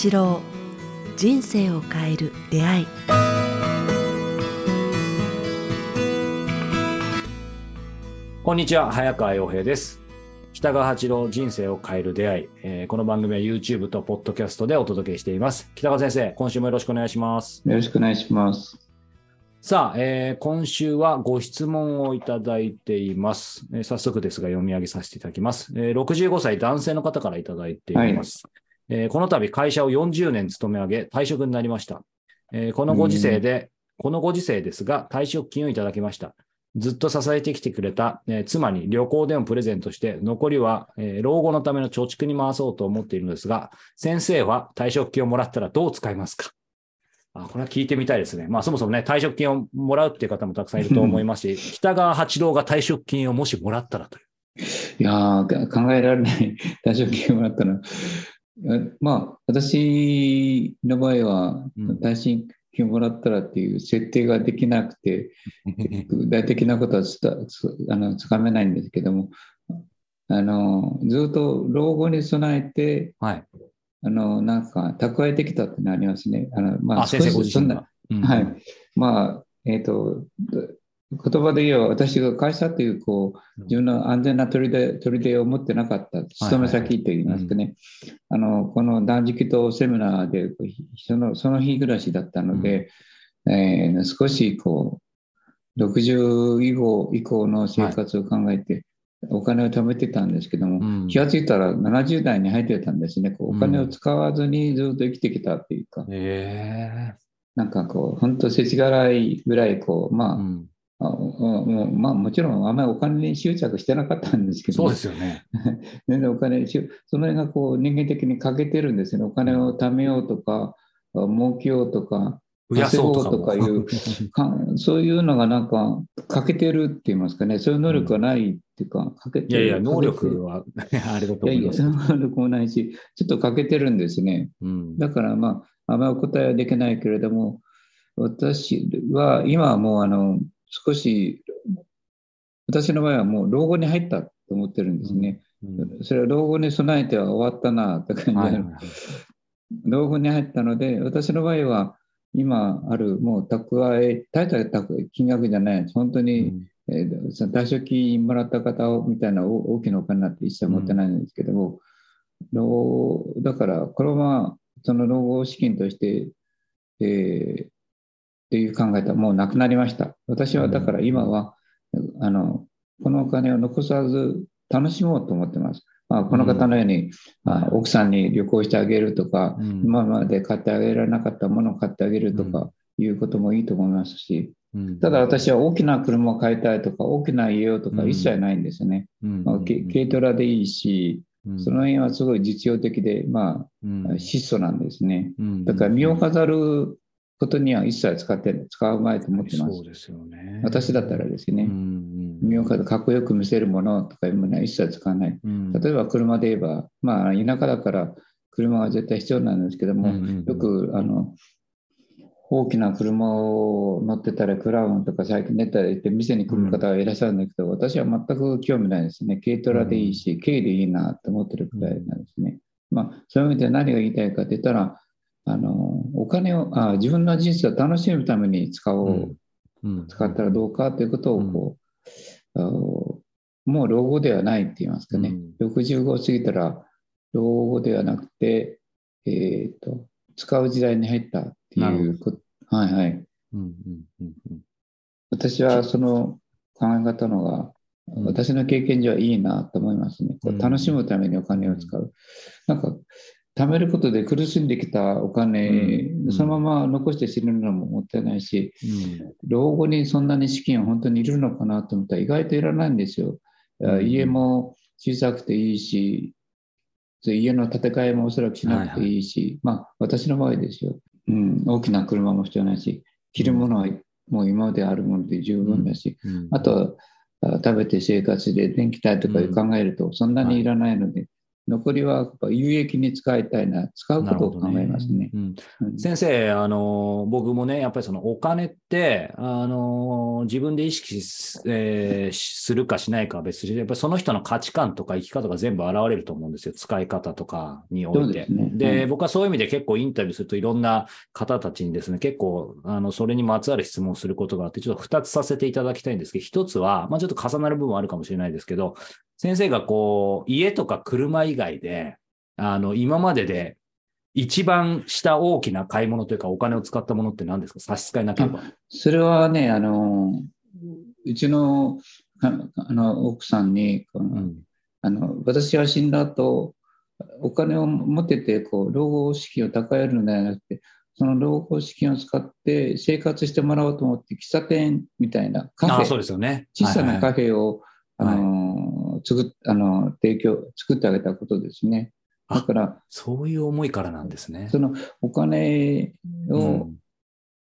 八郎人生を変える出会い。こんにちは早川洋平です。北川八郎人生を変える出会い、えーこの番組は YouTube と Podcast でお届けしています。北川先生今週もよろしくお願いします。よろしくお願いします。さあ、えー今週はご質問をいただいています、えー早速ですが読み上げさせていただきます、えー65歳男性の方からいただいています、えーこの度会社を40年勤め上げ退職になりました、えーこのご時世で、このご時世ですが退職金をいただきましたずっと支えてきてくれた、えー妻に旅行でもプレゼントして、残りは、えー老後のための貯蓄に回そうと思っているのですが、先生は退職金をもらったらどう使いますか？あこれは聞いてみたいですね。まあそもそもね、退職金をもらうっていう方もたくさんいると思いますし、北川八郎が退職金をもしもらったらという。いやー、考えられない退職金をもらったの。えまあ、私の場合はうん、退職金をもらったらっていう設定ができなくて、具体的なことはつあのつかめないんですけども、あのずっと老後に備えて、はい。あのなんか蓄えてきたってのはありますね。あのまあ、先生ご自身が。うんはい。まあ、えっ、と、言葉で言えば、私が会社という、こう、自分の安全な取り出を持ってなかった、勤め先といいますかね、あの、この断食とセミナーで、そのその日暮らしだったので、えー少し、こう、60以降以降の生活を考えて、お金を貯めてたんですけども、うん。気がついたら70代に入ってたんですね。こうお金を使わずにずっと生きてきたっていうか、えなんかこう、本当、世知辛いぐらい、こう、まあ、えうんまあ、もちろんあんまりお金に執着してなかったんですけど、そうですよね。全然お金その辺がこう人間的に欠けてるんですよね。お金を貯めようとか、あ儲けようとか、増やそうとかも。稼ごう そういうのがなんか欠けてるって言いますかね、そういう能力がないっていうか、欠けてる。いやいや、能力は あれだといやいや、思います。能力もないし、ちょっと欠けてるんですね。うんだからまあ、あまりお答えはできないけれども、私は今はもうあの少し、私の場合はもう老後に入ったと思ってるんですね。うん。それは老後に備えては終わったなって感じで、はいはいはい。老後に入ったので、私の場合は今あるもう蓄え、大した金額じゃない、本当に、えーその退職金もらった方みたいな大大きなお金なんて一切持ってないんですけども、老だから、このままその老後資金として、えーっていう考え方はもうなくなりました。私はだから今は、あのこのお金を残さず楽しもうと思ってます。まあ、この方のように、まあ奥さんに旅行してあげるとか、うん。今まで買ってあげられなかったものを買ってあげるとかいうこともいいと思いますし、うん。ただ私は大きな車を買いたいとか、大きな家をとかうん。一切ないんですよね。うん。まあ、け軽トラでいいし、うん。その辺はすごい実用的で、まうん。あ、質素なんですね。うん。だから身を飾ることには一切使って、使うまいと思ってます。そうですよね。私だったらですうね、ん身をかっこよく見せるものとかいうものは一切使わない。うん例えば車で言えば、まあ、田舎だから車は絶対必要なんですけども、うんうんうんよくあの大きな車を乗ってたらクラウンとか最近出たら行って店に来る方がいらっしゃるんだけど、私は全く興味ないですね。軽トラでいいし、軽でいいなと思ってるくらいなんですね。まあ、そういう意味で何が言いたいかって言ったら、あのお金をあ自分の人生を楽しむために使おう、うん。使ったらどうかということをこう、あのもう老後ではないって言いますかね、65過ぎたら老後ではなくて、えー、と使う時代に入ったっていうこと、はいはい、うんうんうんうん。私はその考え方のが、うん。私の経験上はいいなと思いますね。こうん。う楽しむためにお金を使う。なんか貯めることで苦しんできたお金、うん。そのまま残して死ぬのももったいないし、うん。老後にそんなに資金は本当にいるのかなと思ったら意外といらないんですよ。うん。家も小さくていいし、家の建て替えもおそらくしなくていいし、まあ私の場合ですよ、うん、大きな車も必要ないし、着るものはもう今まであるもので十分だし、うん。あとはあ食べて生活で電気代とか考えるとそんなにいらないので、残りはやっぱ有益に使いたいな、使うことを考えますね。ねうんうん、先生、あの、僕もね、やっぱりそのお金って、あの、自分で意識す,、えー、するかしないかは別に、やっぱりその人の価値観とか生き方が全部現れると思うんですよ。使い方とかにおいて。で、ね、僕はそういう意味で結構インタビューするといろんな方たちにですね、結構、あの、それにまつわる質問をすることがあって、ちょっと2つさせていただきたいんですけど、1つは、まあちょっと重なる部分はあるかもしれないですけど、先生がこう、家とか車以外で、あの、今までで一番した大きな買い物というかお金を使ったものって何ですか？差し支えなければ。それはね、あの、うちのあの奥さんに、うん、あの私が死んだ後、お金を持っててこう老後資金を蓄えるのではなくて、その老後資金を使って生活してもらおうと思って、喫茶店みたいなカフェ、そうですよね、小さなカフェを、はいはい、あの作あの提供作ってあげたことですね。だから、そういう思いからなんですね。そのお金を、うん、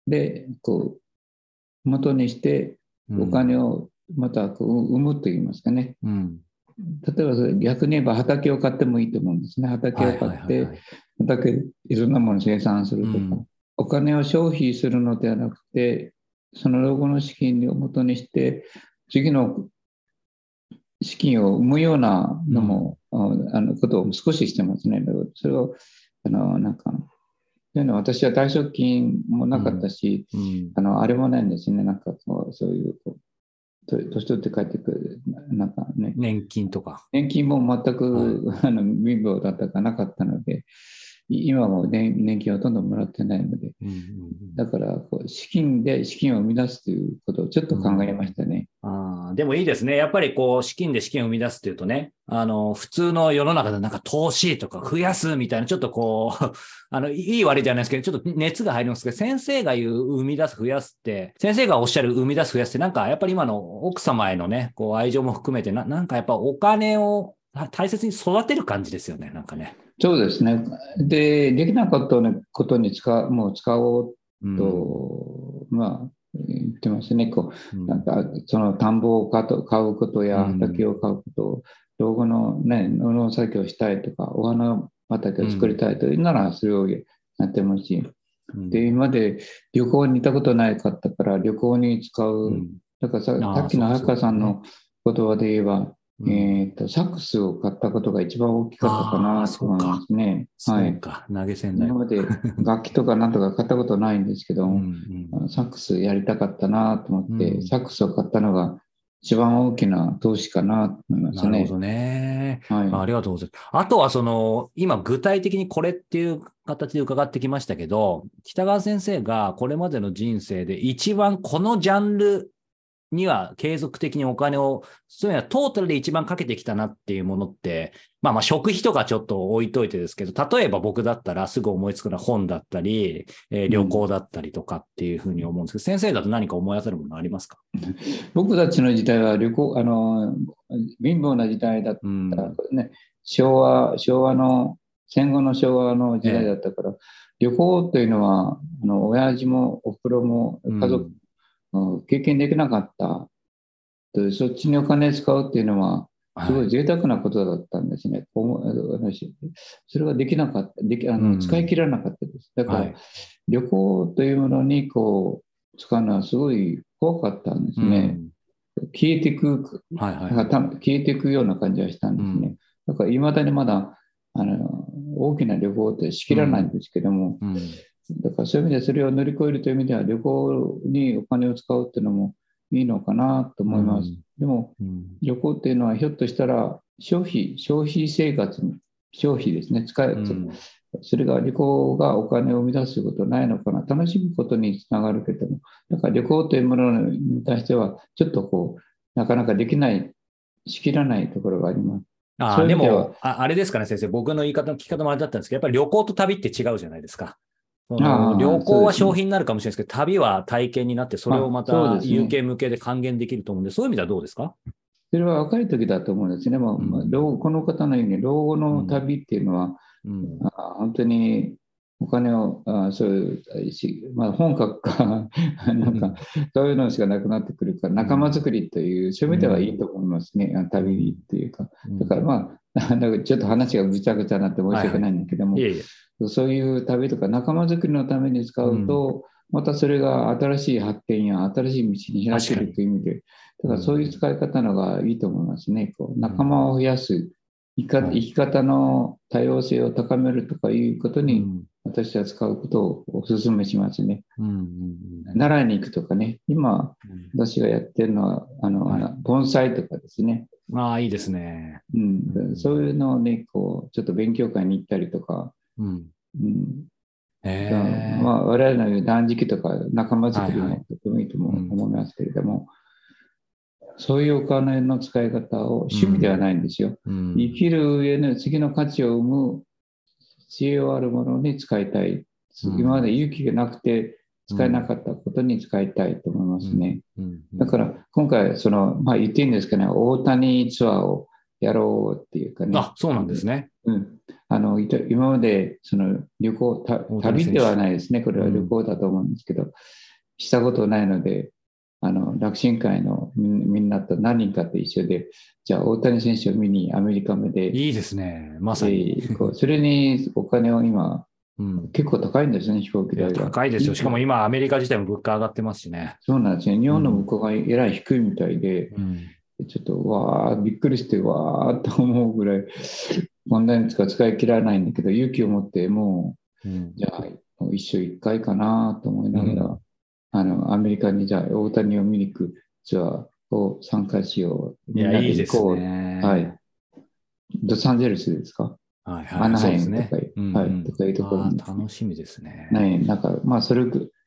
で、こう、元にして、お金をまたこう生むといいますかね。うん、例えば逆に言えば畑を買ってもいいと思うんですね。畑を買って、畑いろんなものを生産するとか、うん、お金を消費するのではなくて、その老後の資金を元にして、次の資金を生むようなのも、うん、あのことを少ししてますね。それを、あの、なんか、というのは私は退職金もなかったし、うんうん、あの、あれもないんですね。なんかそうそういう、年取って帰ってくる、なんかね。年金とか。年金も全く、はい、あの貧乏だったかなかったので、今も年年金ほとんどもらってないので、うんうんうん、だからこう資金で資金を生み出すということをちょっと考えましたね。うん、あでもいいですね。やっぱりこう資金で資金を生み出すというとね、あの普通の世の中でなんか投資とか増やすみたいな、ちょっとこう、あのいい悪いじゃないですけど、ちょっと熱が入りますけど、先生が言う生み出す増やすって、先生がおっしゃる生み出す増やすって、なんかやっぱり今の奥様へのね、こう愛情も含めてな、なんかやっぱお金を大切に育てる感じですよね、なんかね。そうですね。で、できなかったことに使う、もう使おうと、うん、まあ、言ってますね。こう、うん、なんか、その田んぼを買うことや畑を買うこと、老後のね、農作業したいとか、お花畑を作りたいというなら、それをやってもいいし、で、今まで旅行に行ったことないかったから、旅行に使う。だからささっきの早川さんの言葉で言えば、うん、えっ、と、サックスを買ったことが一番大きかったかなと思いますね。はい。か、投げ銭今まで楽器とかなんとか買ったことないんですけど、うんうん、サックスやりたかったなと思って、うん、サックスを買ったのが一番大きな投資かなと思いますね。なるほどね。はい。ありがとうございます。あとはその、今具体的にこれっていう形で伺ってきましたけど、北川先生がこれまでの人生で一番このジャンルには継続的にお金を、そういうのはトータルで一番かけてきたなっていうものって、まあまあ食費とかちょっと置いといてですけど、例えば僕だったらすぐ思いつくのは本だったり、えー、旅行だったりとかっていうふうに思うんですけど、うん、先生だと何か思い当たるものありますか？僕たちの時代は旅行、あの、貧乏な時代だったらね、うん、昭和、昭和の、戦後の昭和の時代だったから、えー、旅行というのは、あの、親父もお風呂も家族、うん経験できなかった。とそっちにお金使うっていうのは、すごい贅沢なことだったんですね。はい、それができなかった、できあの使い切らなかったです。だから、はい、旅行というものにこう使うのはすごい怖かったんですね。うん、消えていく、はいはい、消えていくような感じがしたんですね。うん、だから、いまだにまだあの大きな旅行ってしきらないんですけども、うんだからそういう意味でそれを乗り越えるという意味では旅行にお金を使うっていうのもいいのかなと思います。うん、でも、旅行っていうのはひょっとしたら消費、消費生活、消費ですね、使え、うん、それが旅行がお金を生み出すことはないのかな、楽しむことにつながるけども、だから旅行というものに対しては、ちょっとこう、なかなかできない、しきらないところがあります。あでもあ、あれですかね、先生、僕の言い方の聞き方もあれだったんですけど、やっぱり旅行と旅って違うじゃないですか。旅行は消費になるかもしれないですけど、旅は体験になって、それをまた有形無形で還元できると思うんで、そういう意味ではどうですか？それは若い時だと思うんですね。まあ、うん、この方のように、老後の旅っていうのは、うん、本当にお金を、あそういうし、まあ、本書くかなんか、そういうのしかなくなってくるから、仲間づくりという、そういう意味ではいいと思いますね、旅っていうか。だからまあ、なんかちょっと話がぐちゃぐちゃになって申し訳ないんだけども、いえいえ。そういう旅とか仲間づくりのために使うと、またそれが新しい発見や新しい道に開けるという意味で、だからそういう使い方のがいいと思いますね。こう仲間を増やす生き方、の多様性を高めるとかいうことに、うん。私は使うことをお勧めしますね。うんうんうん。習いに行くとかね、今私がやってるのは、あの、はい。盆栽とかですね。ああ、いいですね。うん。うん。そういうのをね、こう、ちょっと勉強会に行ったりとか、うん。うんへえ。まあ、我々の言う断食とか仲間作りはいはもとてもいいと思いますけれども、そういうお金の使い方を趣味ではないんですよ。うん生きる上の次の価値を生む知恵あるものに使いたい。うん今まで勇気がなくて使えなかったことに使いたいと思いますね。うんだから今回、その、まあ言っていいんですかね、大谷ツアーをやろうっていうかね。あ、そうなんですね。うん、あの今までその旅行旅ではないですね、これは旅行だと思うんですけど、したことないので、あの楽神会のみんなと何人かと一緒で、じゃあ大谷選手を見にアメリカまで、いいですね。まさに。えーこうそれにお金を今、うん結構高いんですね、飛行機代が。高いですよ。しかも今、アメリカ自体も物価上がってますしね。そうなんですね、日本の向こうがえらい低いみたいで、うんちょっとわー、びっくりして、わーっと思うぐらい、こんなにしか使い切らないんだけど、勇気を持って、もう、うんじゃあ、もう一生一回かなと思いながら、うあの、アメリカにじゃあ、大谷を見に行くツアーを参加しよう。いや、いいですう。ね。はい。ロサンゼルスですか？はいはい。アナハイムとかうんはいうんとかいうところ楽しみですね。ね、なんか、まあ、それ、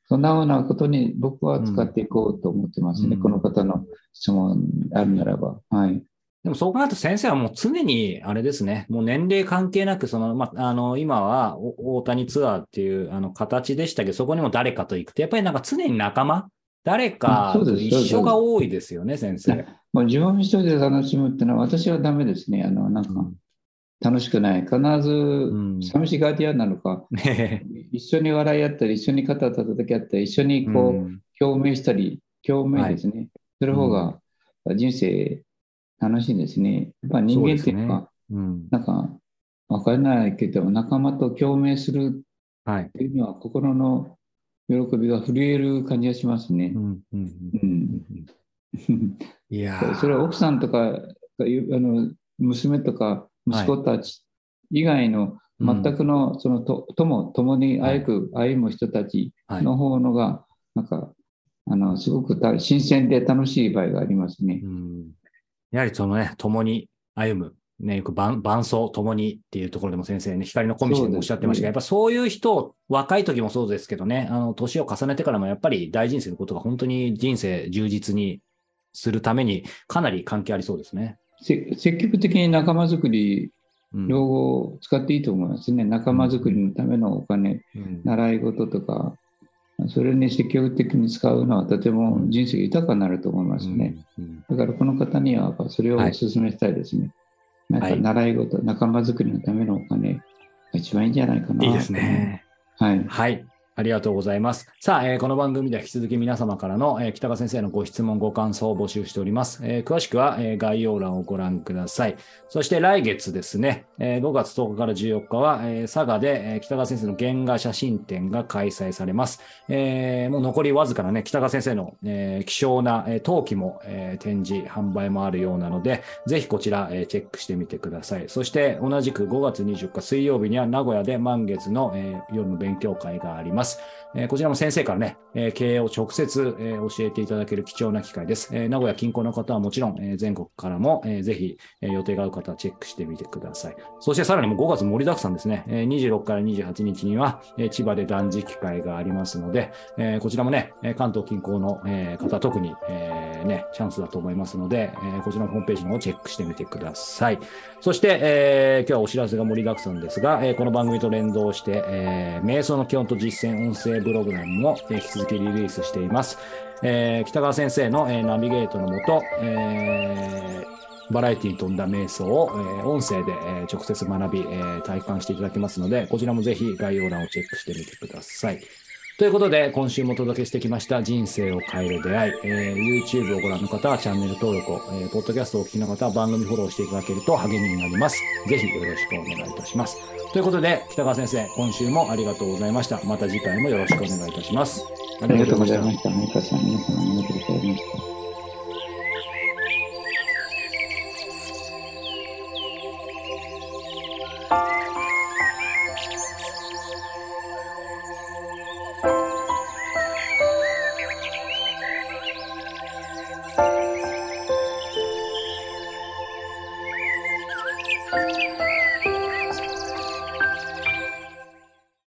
そんなようなことに僕は使っていこうと思ってますね。うんこの方の質問あるならば。はい。でもそう考えると先生はもう常にあれですね、もう年齢関係なく、その、まあ、あの、今はお大谷ツアーっていうあの形でしたけど、そこにも誰かと行くと、やっぱりなんか常に仲間？誰か一緒が多いですよね、先生。もう自分一人で楽しむっていうのは私はダメですね。あの、なんか、楽しくない。必ずん、寂しがり屋なのか、ね。一緒に笑い合ったり、一緒に肩を叩き合ったり、一緒にえこう、うん。共鳴したり、共鳴ですね。それ方が人生楽しいですね。やっぱ人間っていうのは、うん。なんか、わからないけど、仲間と共鳴するはい。っ。ていうのは、心の喜びが震える感じがしますね。う。んうんうん。ううん。んいやー。それは奥さんとかあの娘とか息子たち以外の全くのそのと共共に歩く歩む人たちはいの方のがなんかあのすごくた新鮮で楽しい場合がありますね。うんやはりそのね、共に歩む。ね、よく伴伴奏共にっていうところでも先生ね、光の小道でもおっしゃってましたが、やっぱそういう人を、若い時もそうですけどね、あの、年を重ねてからもやっぱり大事にすることが本当に人生充実にするためにかなり関係ありそうですね。せ積極的に仲間づくり、うん両方使っていいと思いますね。仲間づくりのためのお金、うん習い事とか、それに積極的に使うのはとても人生が豊かになると思いますね。うんだからこの方にはやっぱそれをお勧めしたいですね。なんかはい習い事、仲間づくりのためのお金が一番いいんじゃないかな。いいですね。はい。はい。ありがとうございます。さあ、えーこの番組では引き続き皆様からの、えー北川先生のご質問、ご感想を募集しております。えー詳しくは、え概要欄をご覧ください。そして来月ですね、え5月10日から14日は、え佐賀で、え北川先生の原画写真展が開催されます。えもう残りわずかなね、北川先生の、え希少な、え陶器も、え展示、販売もあるようなので、ぜひこちら、えチェックしてみてください。そして同じく5月24日水曜日には名古屋で満月の、え夜の勉強会があります。えこちらも先生からね、え経営を直接、え教えていただける貴重な機会です。え名古屋近郊の方はもちろん、え全国からも、えーぜひ、え予定が合う方はチェックしてみてください。そしてさらにもう5月盛りだくさんですね。えー26から28日には、え千葉で断食会がありますので、えこちらもね、関東近郊の、え方、特に、えね、チャンスだと思いますので、えこちらのホームページの方をチェックしてみてください。そして、えー今日はお知らせが盛りだくさんですが、えーこの番組と連動して、えー瞑想の基本と実践音声ブログラムも、引き続きリリースしています。えー北川先生の、えーナビゲートのもと、えーバラエティに富んだ瞑想を、えー音声で、えー直接学び、えー体感していただけますので、こちらもぜひ概要欄をチェックしてみてください。ということで、今週もお届けしてきました人生を変える出会い。えー、YouTube をご覧の方はチャンネル登録を、えー、ポッドキャストをお聞きの方は番組フォローしていただけると励みになります。ぜひよろしくお願いいたします。ということで、北川先生、今週もありがとうございました。また次回もよろしくお願いいたします。ありがとうございました。皆さん、皆さんありがとうございました。